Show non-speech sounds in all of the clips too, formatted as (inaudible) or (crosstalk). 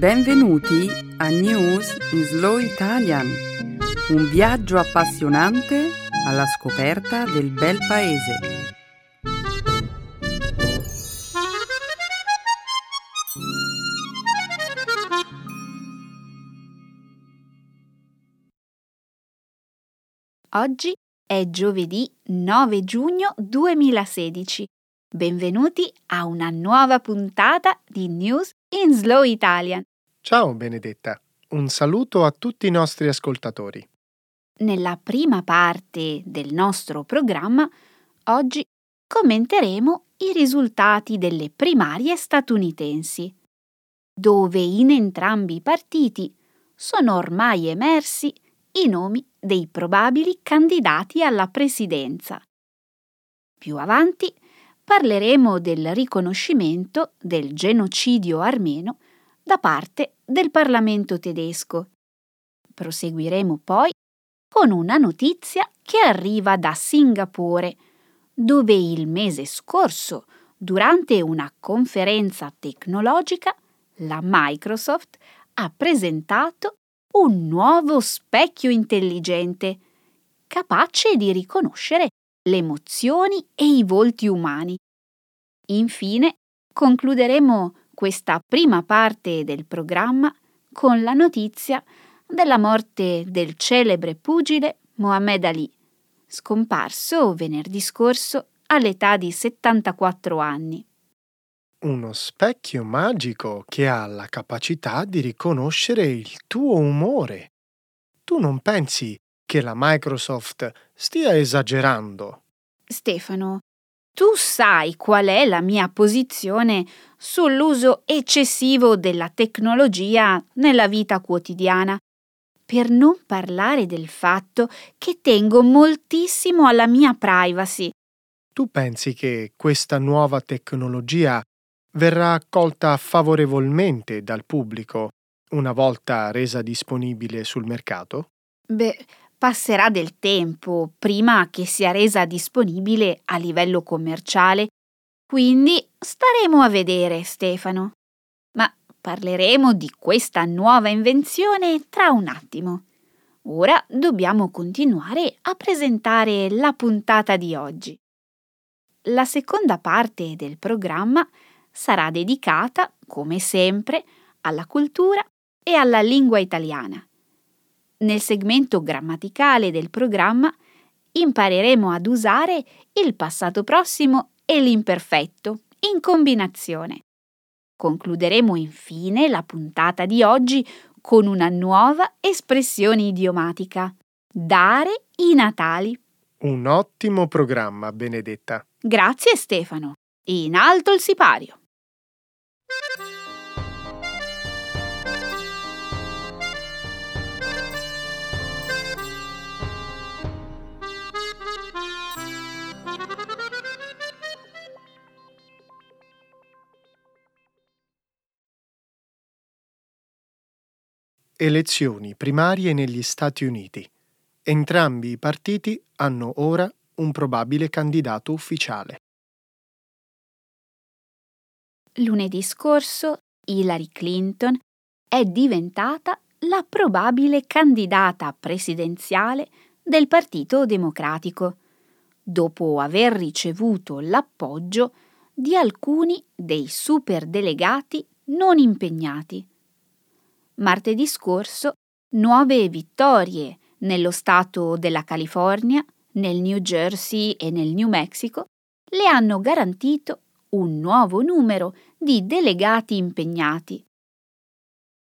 Benvenuti a News in Slow Italian, un viaggio appassionante alla scoperta del bel paese. Oggi è giovedì 9 giugno 2016. Benvenuti a una nuova puntata di News in Slow Italian. Ciao Benedetta, un saluto a tutti i nostri ascoltatori. Nella prima parte del nostro programma, oggi commenteremo i risultati delle primarie statunitensi, dove in entrambi i partiti sono ormai emersi i nomi dei probabili candidati alla presidenza. Più avanti parleremo del riconoscimento del genocidio armeno da parte del Parlamento tedesco. Proseguiremo poi con una notizia che arriva da Singapore, dove il mese scorso, durante una conferenza tecnologica, la Microsoft ha presentato un nuovo specchio intelligente, capace di riconoscere le emozioni e i volti umani. Infine, concluderemo questa prima parte del programma con la notizia della morte del celebre pugile Mohamed Ali, scomparso venerdì scorso all'età di 74 anni. Uno specchio magico che ha la capacità di riconoscere il tuo umore. Tu non pensi che la Microsoft stia esagerando? Stefano, tu sai qual è la mia posizione sull'uso eccessivo della tecnologia nella vita quotidiana, per non parlare del fatto che tengo moltissimo alla mia privacy. Tu pensi che questa nuova tecnologia verrà accolta favorevolmente dal pubblico una volta resa disponibile sul mercato? Beh, passerà del tempo prima che sia resa disponibile a livello commerciale, quindi staremo a vedere, Stefano. Ma parleremo di questa nuova invenzione tra un attimo. Ora dobbiamo continuare a presentare la puntata di oggi. La seconda parte del programma sarà dedicata, come sempre, alla cultura e alla lingua italiana. Nel segmento grammaticale del programma impareremo ad usare il passato prossimo e l'imperfetto in combinazione. Concluderemo infine la puntata di oggi con una nuova espressione idiomatica. Dare i Natali. Un ottimo programma, Benedetta. Grazie Stefano. In alto il sipario. Elezioni primarie negli Stati Uniti. Entrambi i partiti hanno ora un probabile candidato ufficiale. Lunedì scorso Hillary Clinton è diventata la probabile candidata presidenziale del Partito Democratico, dopo aver ricevuto l'appoggio di alcuni dei superdelegati non impegnati martedì scorso nuove vittorie nello stato della California, nel New Jersey e nel New Mexico le hanno garantito un nuovo numero di delegati impegnati.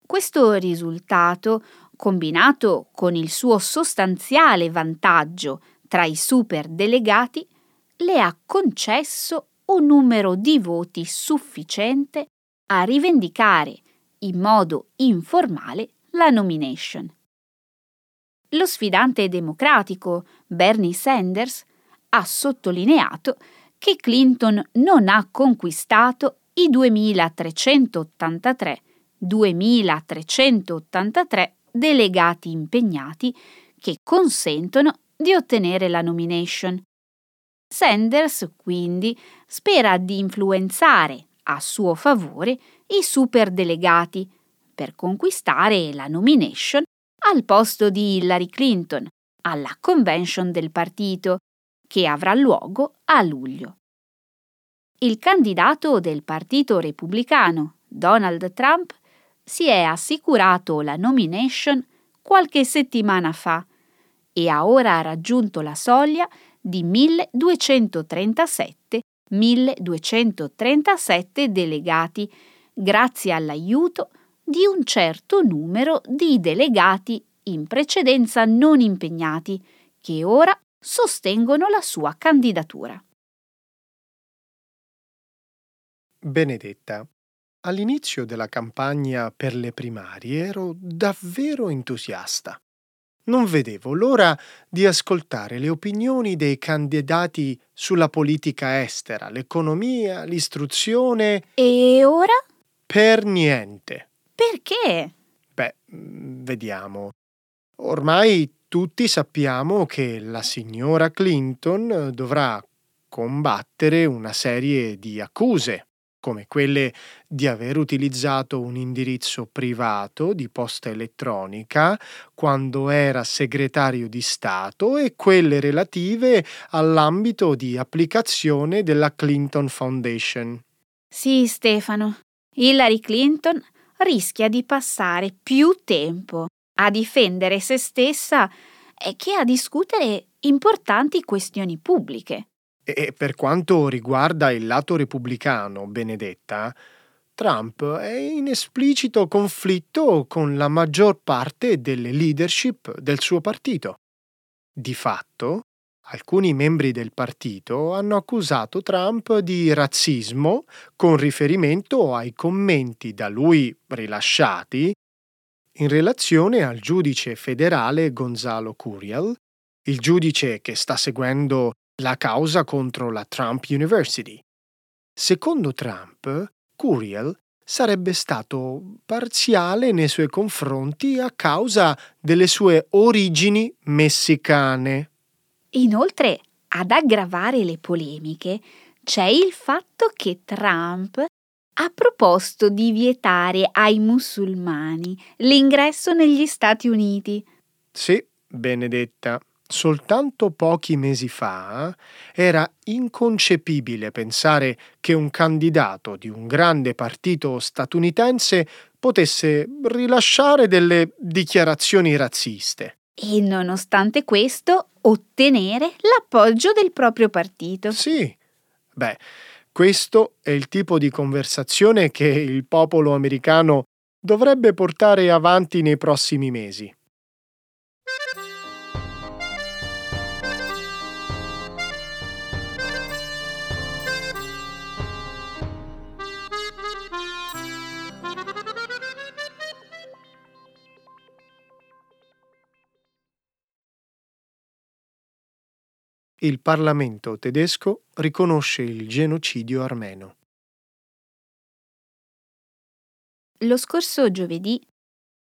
Questo risultato, combinato con il suo sostanziale vantaggio tra i superdelegati, le ha concesso un numero di voti sufficiente a rivendicare in modo informale la nomination. Lo sfidante democratico Bernie Sanders ha sottolineato che Clinton non ha conquistato i 2383, 2383 delegati impegnati che consentono di ottenere la nomination. Sanders quindi spera di influenzare a suo favore i superdelegati per conquistare la nomination al posto di Hillary Clinton alla convention del partito, che avrà luogo a luglio. Il candidato del Partito Repubblicano, Donald Trump, si è assicurato la nomination qualche settimana fa e ha ora raggiunto la soglia di 1237 1237 delegati grazie all'aiuto di un certo numero di delegati in precedenza non impegnati che ora sostengono la sua candidatura. Benedetta, all'inizio della campagna per le primarie ero davvero entusiasta. Non vedevo l'ora di ascoltare le opinioni dei candidati sulla politica estera, l'economia, l'istruzione. E ora? Per niente. Perché? Beh, mm, vediamo. Ormai tutti sappiamo che la signora Clinton dovrà combattere una serie di accuse come quelle di aver utilizzato un indirizzo privato di posta elettronica quando era segretario di Stato e quelle relative all'ambito di applicazione della Clinton Foundation. Sì, Stefano. Hillary Clinton rischia di passare più tempo a difendere se stessa che a discutere importanti questioni pubbliche. E per quanto riguarda il lato repubblicano, Benedetta, Trump è in esplicito conflitto con la maggior parte delle leadership del suo partito. Di fatto, alcuni membri del partito hanno accusato Trump di razzismo con riferimento ai commenti da lui rilasciati in relazione al giudice federale Gonzalo Curiel, il giudice che sta seguendo la causa contro la Trump University. Secondo Trump, Curiel sarebbe stato parziale nei suoi confronti a causa delle sue origini messicane. Inoltre, ad aggravare le polemiche, c'è il fatto che Trump ha proposto di vietare ai musulmani l'ingresso negli Stati Uniti. Sì, Benedetta. Soltanto pochi mesi fa era inconcepibile pensare che un candidato di un grande partito statunitense potesse rilasciare delle dichiarazioni razziste. E nonostante questo ottenere l'appoggio del proprio partito. Sì. Beh, questo è il tipo di conversazione che il popolo americano dovrebbe portare avanti nei prossimi mesi. Il Parlamento tedesco riconosce il genocidio armeno. Lo scorso giovedì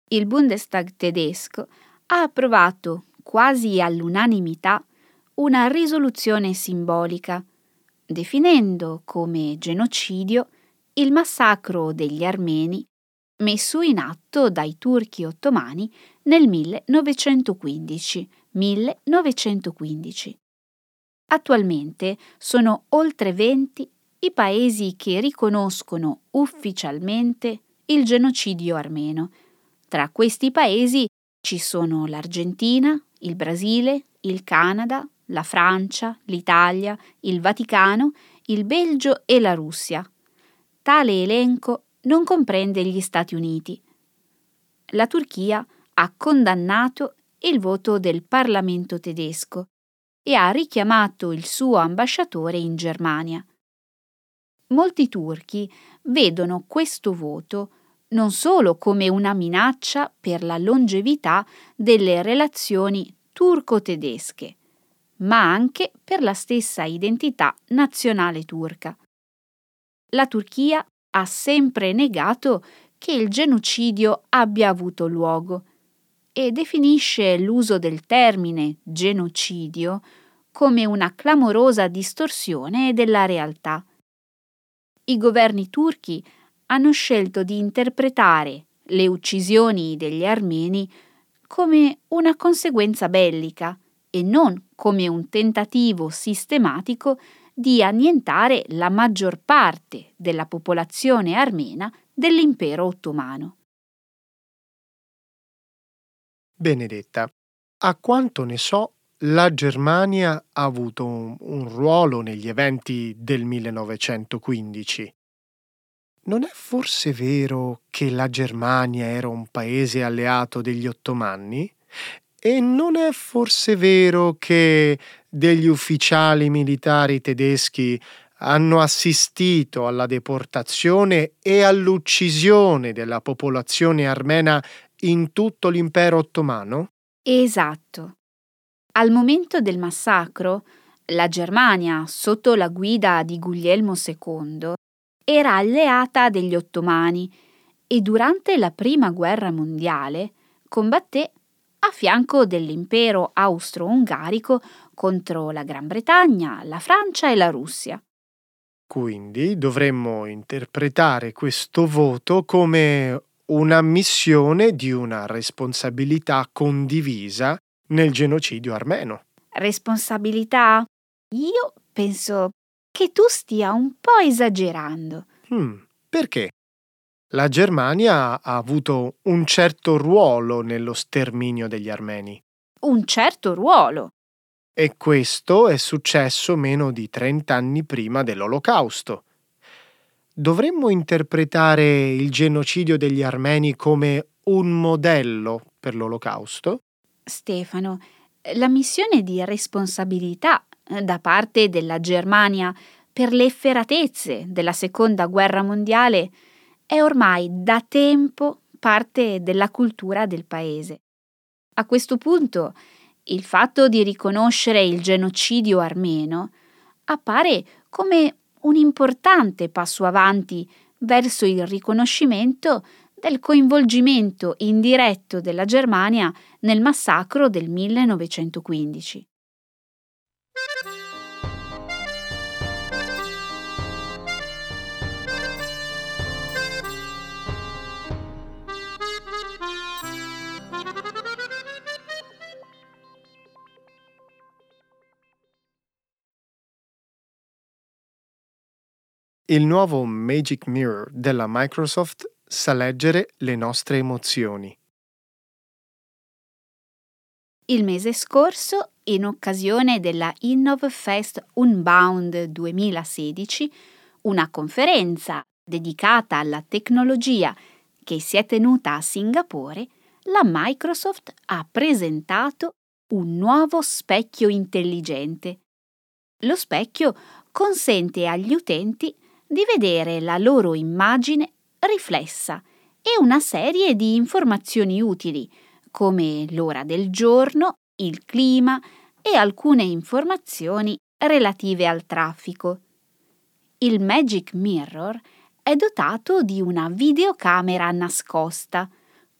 il Bundestag tedesco ha approvato quasi all'unanimità una risoluzione simbolica, definendo come genocidio il massacro degli armeni messo in atto dai turchi ottomani nel 1915. 1915. Attualmente sono oltre 20 i paesi che riconoscono ufficialmente il genocidio armeno. Tra questi paesi ci sono l'Argentina, il Brasile, il Canada, la Francia, l'Italia, il Vaticano, il Belgio e la Russia. Tale elenco non comprende gli Stati Uniti. La Turchia ha condannato il voto del Parlamento tedesco e ha richiamato il suo ambasciatore in Germania. Molti turchi vedono questo voto non solo come una minaccia per la longevità delle relazioni turco-tedesche, ma anche per la stessa identità nazionale turca. La Turchia ha sempre negato che il genocidio abbia avuto luogo e definisce l'uso del termine genocidio come una clamorosa distorsione della realtà. I governi turchi hanno scelto di interpretare le uccisioni degli armeni come una conseguenza bellica e non come un tentativo sistematico di annientare la maggior parte della popolazione armena dell'impero ottomano. Benedetta, a quanto ne so, la Germania ha avuto un, ruolo negli eventi del 1915. Non è forse vero che la Germania era un paese alleato degli ottomani? E non è forse vero che degli ufficiali militari tedeschi hanno assistito alla deportazione e all'uccisione della popolazione armena in tutto l'impero ottomano? Esatto. Al momento del massacro, la Germania, sotto la guida di Guglielmo II, era alleata degli ottomani e durante la Prima Guerra Mondiale combatté a fianco dell'impero austro-ungarico contro la Gran Bretagna, la Francia e la Russia. Quindi dovremmo interpretare questo voto come un'ammissione di una responsabilità condivisa nel genocidio armeno. Responsabilità? Io penso che tu stia un po' esagerando. Hmm, perché? La Germania ha avuto un certo ruolo nello sterminio degli armeni. Un certo ruolo. E questo è successo meno di 30 anni prima dell'Olocausto. Dovremmo interpretare il genocidio degli armeni come un modello per l'Olocausto? Stefano, la missione di responsabilità eh, da parte della Germania per le efferatezze della Seconda Guerra Mondiale è ormai da tempo parte della cultura del paese. A questo punto, il fatto di riconoscere il genocidio armeno appare come un importante passo avanti verso il riconoscimento del coinvolgimento indiretto della Germania nel massacro del 1915. Il nuovo Magic Mirror della Microsoft sa leggere le nostre emozioni. Il mese scorso, in occasione della InnovFest Unbound 2016, una conferenza dedicata alla tecnologia che si è tenuta a Singapore, la Microsoft ha presentato un nuovo specchio intelligente. Lo specchio consente agli utenti di vedere la loro immagine riflessa e una serie di informazioni utili, come l'ora del giorno, il clima e alcune informazioni relative al traffico. Il Magic Mirror è dotato di una videocamera nascosta,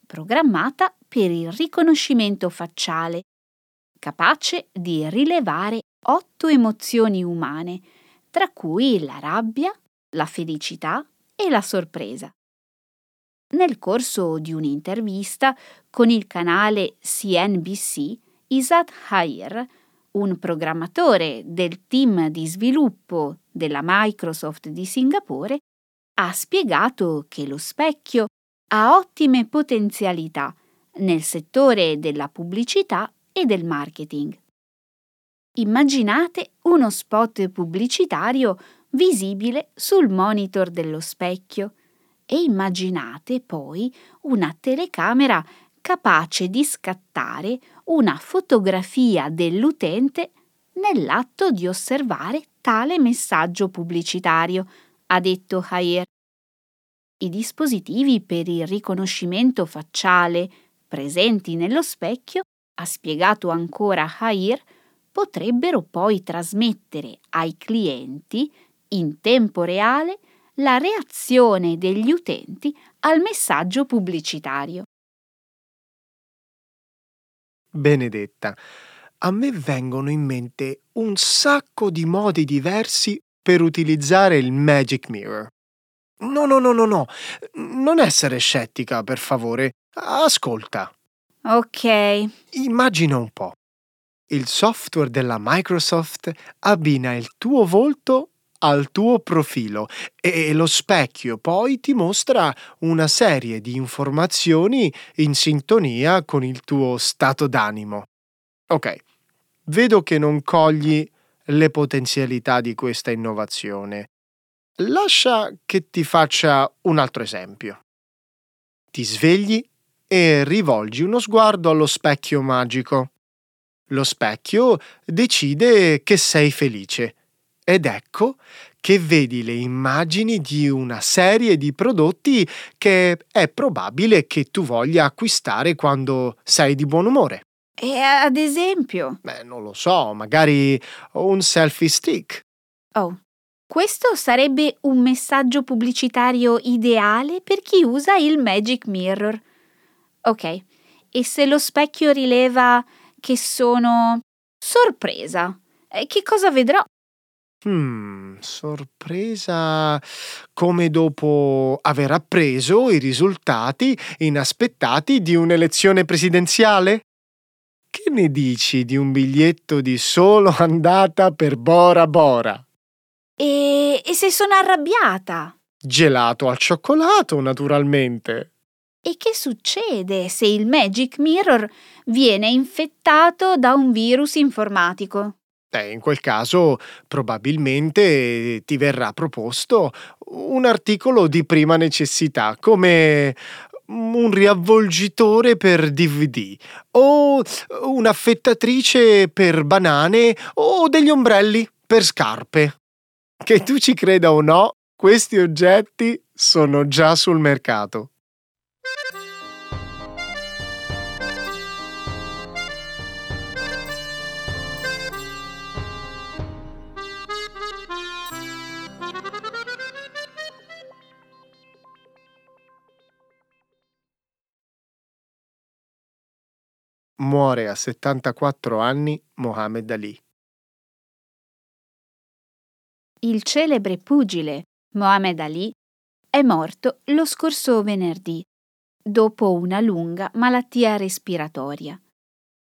programmata per il riconoscimento facciale, capace di rilevare otto emozioni umane, tra cui la rabbia, la felicità e la sorpresa. Nel corso di un'intervista con il canale CNBC, Isad Hayer, un programmatore del team di sviluppo della Microsoft di Singapore, ha spiegato che lo specchio ha ottime potenzialità nel settore della pubblicità e del marketing. Immaginate uno spot pubblicitario visibile sul monitor dello specchio e immaginate poi una telecamera capace di scattare una fotografia dell'utente nell'atto di osservare tale messaggio pubblicitario, ha detto Hayer. I dispositivi per il riconoscimento facciale presenti nello specchio, ha spiegato ancora Hayer, potrebbero poi trasmettere ai clienti in tempo reale la reazione degli utenti al messaggio pubblicitario. Benedetta, a me vengono in mente un sacco di modi diversi per utilizzare il Magic Mirror. No, no, no, no, no. Non essere scettica, per favore. Ascolta. Ok. Immagina un po'. Il software della Microsoft abbina il tuo volto al tuo profilo e lo specchio poi ti mostra una serie di informazioni in sintonia con il tuo stato d'animo. Ok, vedo che non cogli le potenzialità di questa innovazione. Lascia che ti faccia un altro esempio. Ti svegli e rivolgi uno sguardo allo specchio magico. Lo specchio decide che sei felice ed ecco che vedi le immagini di una serie di prodotti che è probabile che tu voglia acquistare quando sei di buon umore. E ad esempio? Beh, non lo so, magari un selfie stick. Oh, questo sarebbe un messaggio pubblicitario ideale per chi usa il Magic Mirror. Ok, e se lo specchio rileva che sono sorpresa, eh, che cosa vedrò? Hmm, sorpresa come dopo aver appreso i risultati inaspettati di un'elezione presidenziale? Che ne dici di un biglietto di solo (laughs) andata per Bora Bora? E, e se sono arrabbiata? Gelato al cioccolato, naturalmente. E che succede se il Magic Mirror viene infettato da un virus informatico? Eh, in quel caso probabilmente ti verrà proposto un articolo di prima necessità, come un riavvolgitore per DVD o un'affettatrice per banane o degli ombrelli per scarpe. Che tu ci creda o no, questi oggetti sono già sul mercato. Muore a 74 anni Mohammed Ali. Il celebre pugile Mohammed Ali è morto lo scorso venerdì, dopo una lunga malattia respiratoria.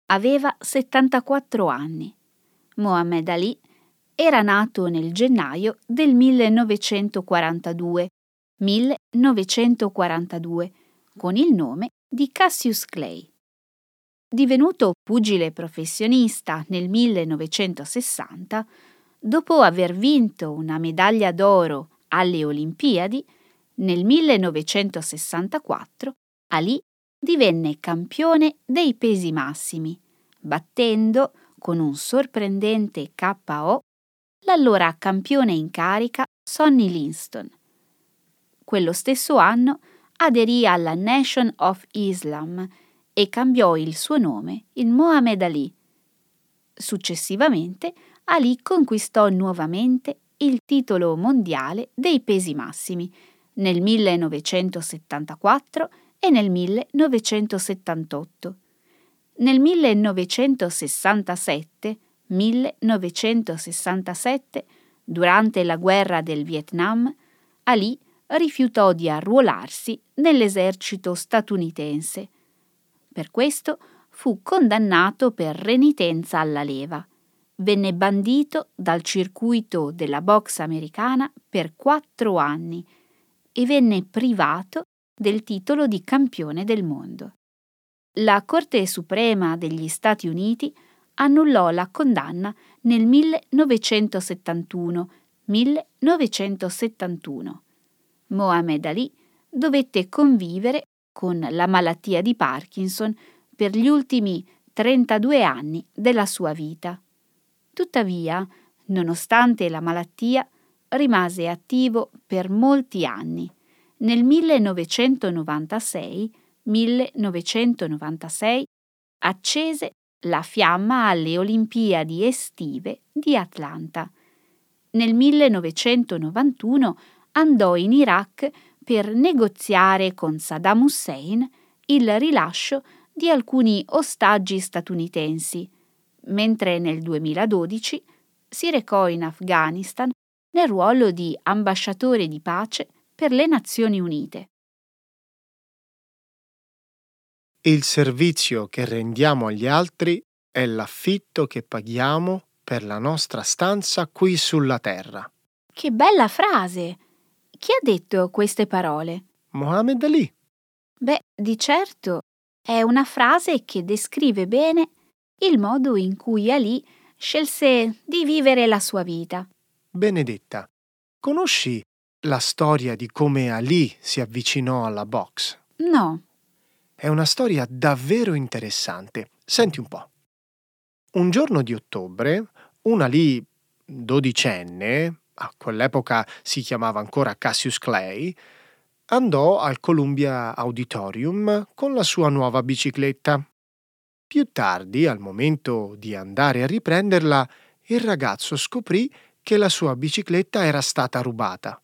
Aveva 74 anni. Mohammed Ali era nato nel gennaio del 1942, 1942 con il nome di Cassius Clay. Divenuto pugile professionista nel 1960, dopo aver vinto una medaglia d'oro alle Olimpiadi, nel 1964 Ali divenne campione dei pesi massimi, battendo con un sorprendente KO l'allora campione in carica Sonny Linston. Quello stesso anno aderì alla Nation of Islam e cambiò il suo nome in Mohammed Ali. Successivamente Ali conquistò nuovamente il titolo mondiale dei pesi massimi nel 1974 e nel 1978. Nel 1967, 1967, durante la guerra del Vietnam, Ali rifiutò di arruolarsi nell'esercito statunitense. Per questo fu condannato per renitenza alla leva venne bandito dal circuito della box americana per quattro anni e venne privato del titolo di campione del mondo. La Corte Suprema degli Stati Uniti annullò la condanna nel 1971. 1971. Mohammed Ali dovette convivere con la malattia di Parkinson per gli ultimi 32 anni della sua vita. Tuttavia, nonostante la malattia, rimase attivo per molti anni. Nel 1996, 1996 accese la fiamma alle Olimpiadi estive di Atlanta. Nel 1991 andò in Iraq per negoziare con Saddam Hussein il rilascio di alcuni ostaggi statunitensi mentre nel 2012 si recò in Afghanistan nel ruolo di ambasciatore di pace per le Nazioni Unite. Il servizio che rendiamo agli altri è l'affitto che paghiamo per la nostra stanza qui sulla terra. Che bella frase! Chi ha detto queste parole? Mohammed Ali. Beh, di certo è una frase che descrive bene il modo in cui Ali scelse di vivere la sua vita. Benedetta, conosci la storia di come Ali si avvicinò alla box? No, È una storia davvero interessante. Senti un po'. Un giorno di ottobre, un Ali dodicenne, a quell'epoca si chiamava ancora Cassius Clay, andò al Columbia Auditorium con la sua nuova bicicletta. Più tardi, al momento di andare a riprenderla, il ragazzo scoprì che la sua bicicletta era stata rubata.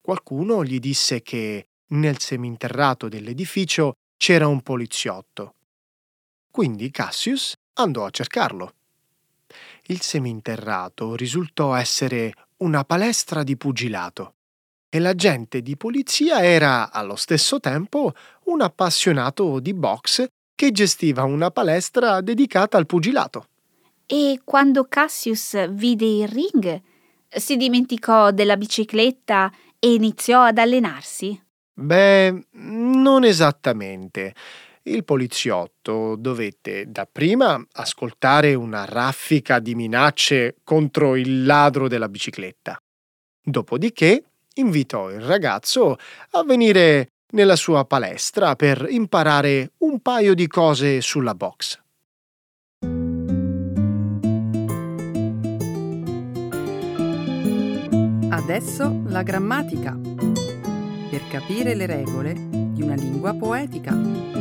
Qualcuno gli disse che nel seminterrato dell'edificio c'era un poliziotto. Quindi Cassius andò a cercarlo. Il seminterrato risultò essere una palestra di pugilato e l'agente di polizia era allo stesso tempo un appassionato di box che gestiva una palestra dedicata al pugilato. e quando Cassius vide il ring, si dimenticò della bicicletta e iniziò ad allenarsi. Beh, non esattamente. Il poliziotto dovette dapprima ascoltare una raffica di minacce contro il ladro della bicicletta. Dopodiché invitò il ragazzo a venire nella sua palestra per imparare un paio di cose sulla box. Adesso la grammatica. Per capire le regole di una lingua poetica.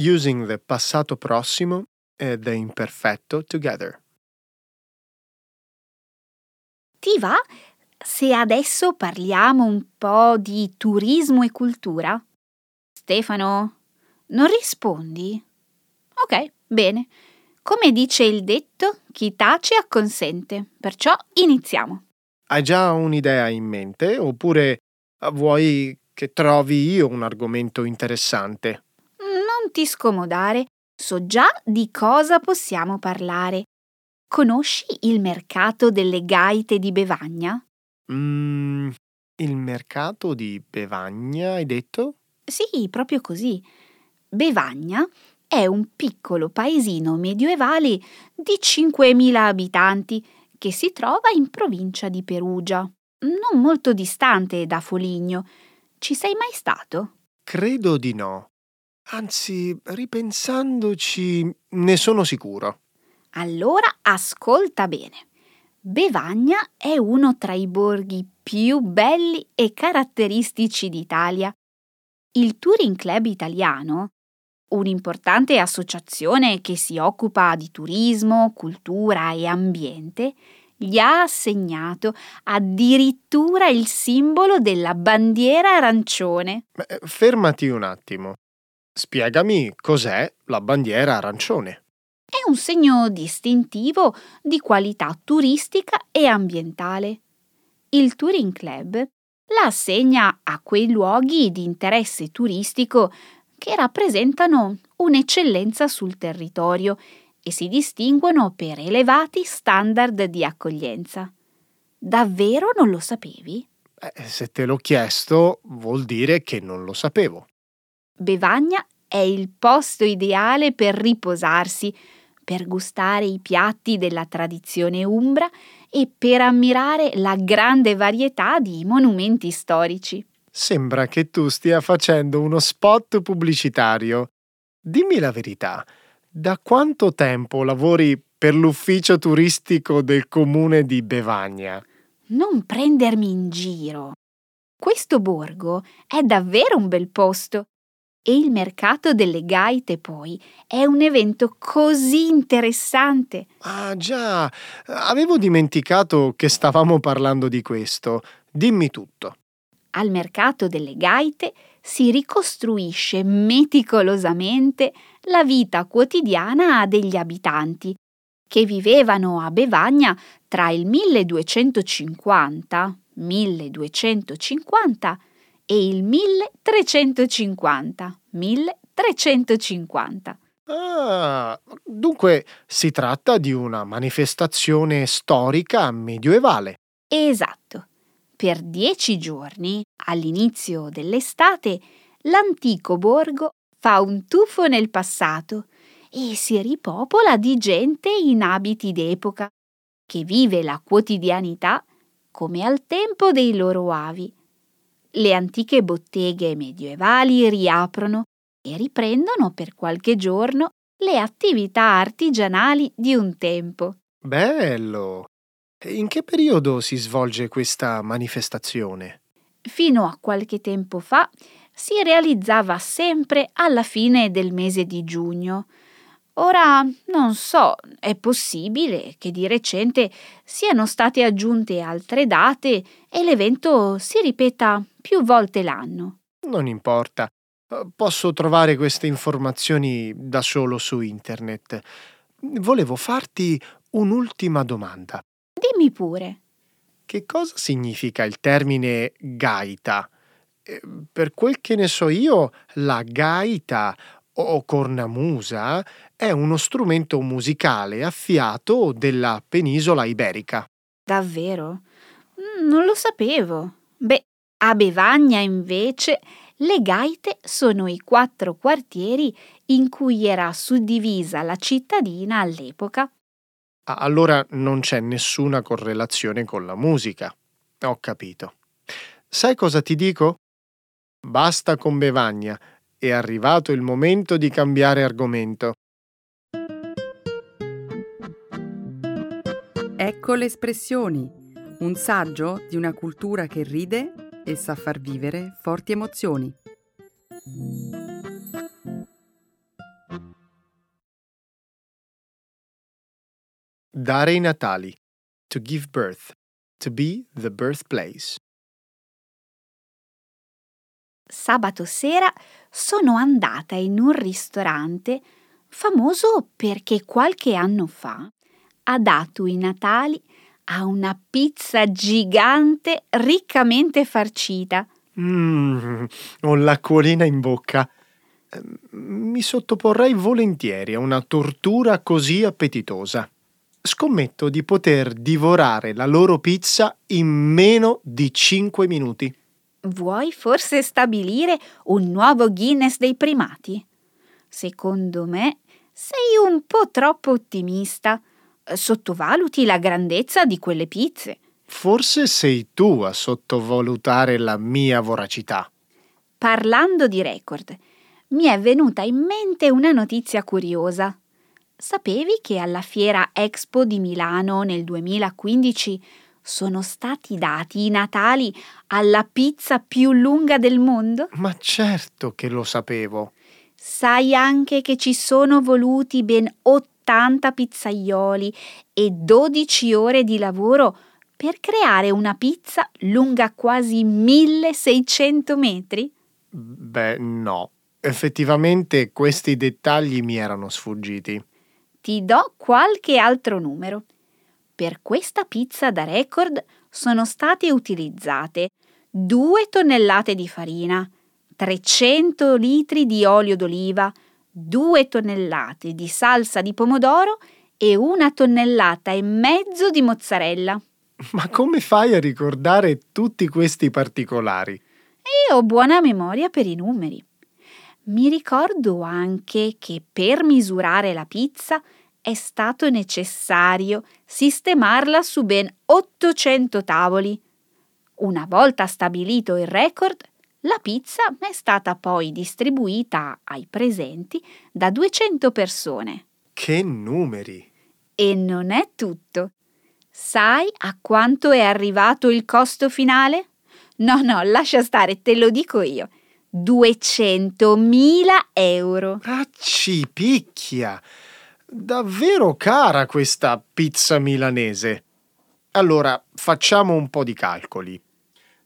Using the passato prossimo e the imperfetto together. Ti va se adesso parliamo un po' di turismo e cultura? Stefano, non rispondi? Ok, bene. Come dice il detto, chi tace acconsente. Perciò iniziamo. Hai già un'idea in mente oppure eh, vuoi che trovi io un argomento interessante? Non ti scomodare, so già di cosa possiamo parlare. Conosci il mercato delle gaite di Bevagna? Mm, il mercato di Bevagna, hai detto? Sì, proprio così. Bevagna è un piccolo paesino medioevale di 5.000 abitanti che si trova in provincia di Perugia, non molto distante da Foligno. Ci sei mai stato? Credo di no. Anzi, ripensandoci, ne sono sicuro. Allora ascolta bene. Bevagna è uno tra i borghi più belli e caratteristici d'Italia. Il Touring Club Italiano, un'importante associazione che si occupa di turismo, cultura e ambiente, gli ha assegnato addirittura il simbolo della bandiera arancione. Beh, fermati un attimo. Spiegami cos'è la bandiera arancione. È un segno distintivo di qualità turistica e ambientale. Il Touring Club la assegna a quei luoghi di interesse turistico che rappresentano un'eccellenza sul territorio e si distinguono per elevati standard di accoglienza. Davvero non lo sapevi? Eh, se te l'ho chiesto, vuol dire che non lo sapevo. Bevagna è il posto ideale per riposarsi, per gustare i piatti della tradizione umbra e per ammirare la grande varietà di monumenti storici. Sembra che tu stia facendo uno spot pubblicitario. Dimmi la verità, da quanto tempo lavori per l'ufficio turistico del comune di Bevagna? Non prendermi in giro. Questo borgo è davvero un bel posto. E il mercato delle gaite, poi, è un evento così interessante. Ah già, avevo dimenticato che stavamo parlando di questo. Dimmi tutto. Al mercato delle gaite si ricostruisce meticolosamente la vita quotidiana degli abitanti che vivevano a Bevagna tra il 1250, 1250 e il 1350, 1350. Ah, dunque si tratta di una manifestazione storica medioevale. Esatto. Per dieci giorni, all'inizio dell'estate, l'antico borgo fa un tuffo nel passato e si ripopola di gente in abiti d'epoca, che vive la quotidianità come al tempo dei loro avi. Le antiche botteghe medievali riaprono e riprendono per qualche giorno le attività artigianali di un tempo. Bello! In che periodo si svolge questa manifestazione? Fino a qualche tempo fa si realizzava sempre alla fine del mese di giugno. Ora non so, è possibile che di recente siano state aggiunte altre date e l'evento si ripeta più volte l'anno. Non importa, posso trovare queste informazioni da solo su internet. Volevo farti un'ultima domanda. Dimmi pure. Che cosa significa il termine gaita? Eh, per quel che ne so io, la gaita o cornamusa è uno strumento musicale a fiato della penisola iberica. Davvero? Mm, non lo sapevo. Beh, a Bevagna invece le gaite sono i quattro quartieri in cui era suddivisa la cittadina all'epoca allora non c'è nessuna correlazione con la musica. Ho capito. Sai cosa ti dico? Basta con Bevagna, è arrivato il momento di cambiare argomento. Ecco le espressioni, un saggio di una cultura che ride e sa far vivere forti emozioni. Dare i natali. To give birth. To be the birthplace. Sabato sera sono andata in un ristorante famoso perché qualche anno fa ha dato i natali a una pizza gigante riccamente farcita. Mmm, ho l'acquolina in bocca. Ehm, mi sottoporrei volentieri a una tortura così appetitosa scommetto di poter divorare la loro pizza in meno di 5 minuti. Vuoi forse stabilire un nuovo Guinness dei primati? Secondo me sei un po' troppo ottimista. Sottovaluti la grandezza di quelle pizze. Forse sei tu a sottovalutare la mia voracità. Parlando di record, mi è venuta in mente una notizia curiosa. Sapevi che alla Fiera Expo di Milano nel 2015 sono stati dati i natali alla pizza più lunga del mondo? Ma certo che lo sapevo. Sai anche che ci sono voluti ben 80 pizzaioli e 12 ore di lavoro per creare una pizza lunga quasi 1600 metri? Beh, no. Effettivamente questi dettagli mi erano sfuggiti. Ti do qualche altro numero. Per questa pizza da record sono state utilizzate 2 tonnellate di farina, 300 litri di olio d'oliva, 2 tonnellate di salsa di pomodoro e una tonnellata e mezzo di mozzarella. Ma come fai a ricordare tutti questi particolari? Io ho buona memoria per i numeri. Mi ricordo anche che per misurare la pizza è stato necessario sistemarla su ben 800 tavoli. Una volta stabilito il record, la pizza è stata poi distribuita ai presenti da 200 persone. Che numeri! E non è tutto. Sai a quanto è arrivato il costo finale? No, no, lascia stare, te lo dico io. 200.000 euro. Ah, ci picchia! Davvero cara questa pizza milanese. Allora, facciamo un po' di calcoli.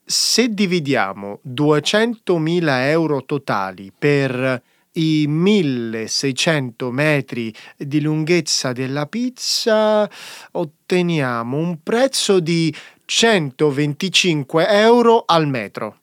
Se dividiamo 200.000 euro totali per i 1600 metri di lunghezza della pizza, otteniamo un prezzo di 125 euro al metro.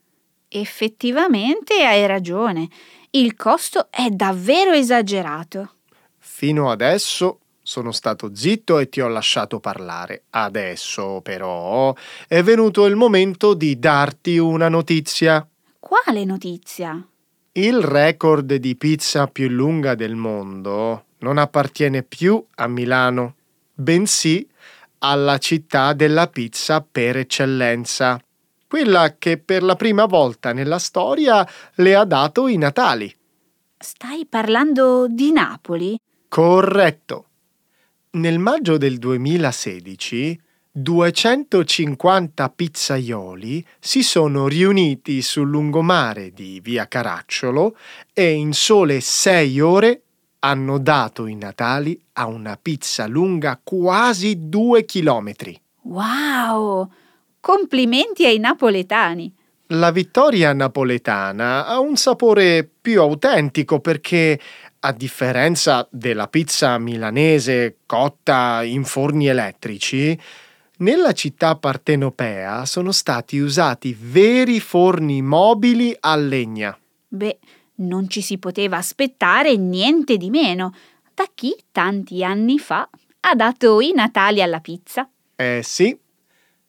Effettivamente hai ragione. Il costo è davvero esagerato. Fino adesso sono stato zitto e ti ho lasciato parlare. Adesso, però, è venuto il momento di darti una notizia. Quale notizia? Il record di pizza più lunga del mondo non appartiene più a Milano, bensì alla città della pizza per eccellenza, quella che per la prima volta nella storia le ha dato i Natali. Stai parlando di Napoli? Corretto. Nel maggio del 2016 250 pizzaioli si sono riuniti sul lungomare di via Caracciolo e in sole sei ore hanno dato i natali a una pizza lunga quasi due chilometri. Wow! Complimenti ai napoletani! La vittoria napoletana ha un sapore più autentico perché, a differenza della pizza milanese cotta in forni elettrici, nella città partenopea sono stati usati veri forni mobili a legna. Beh, non ci si poteva aspettare niente di meno da chi tanti anni fa ha dato i natali alla pizza. Eh sì,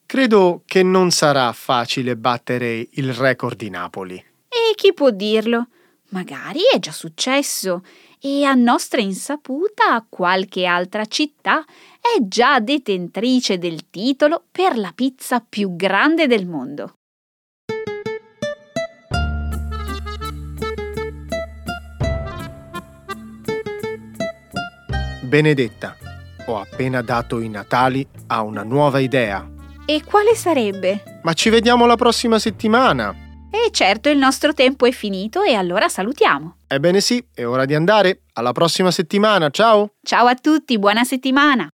credo che non sarà facile battere il record di Napoli. E chi può dirlo? Magari è già successo e a nostra insaputa qualche altra città è già detentrice del titolo per la pizza più grande del mondo. Benedetta, ho appena dato i natali a una nuova idea. E quale sarebbe? Ma ci vediamo la prossima settimana. E certo il nostro tempo è finito e allora salutiamo. Ebbene sì, è ora di andare. Alla prossima settimana, ciao! Ciao a tutti, buona settimana!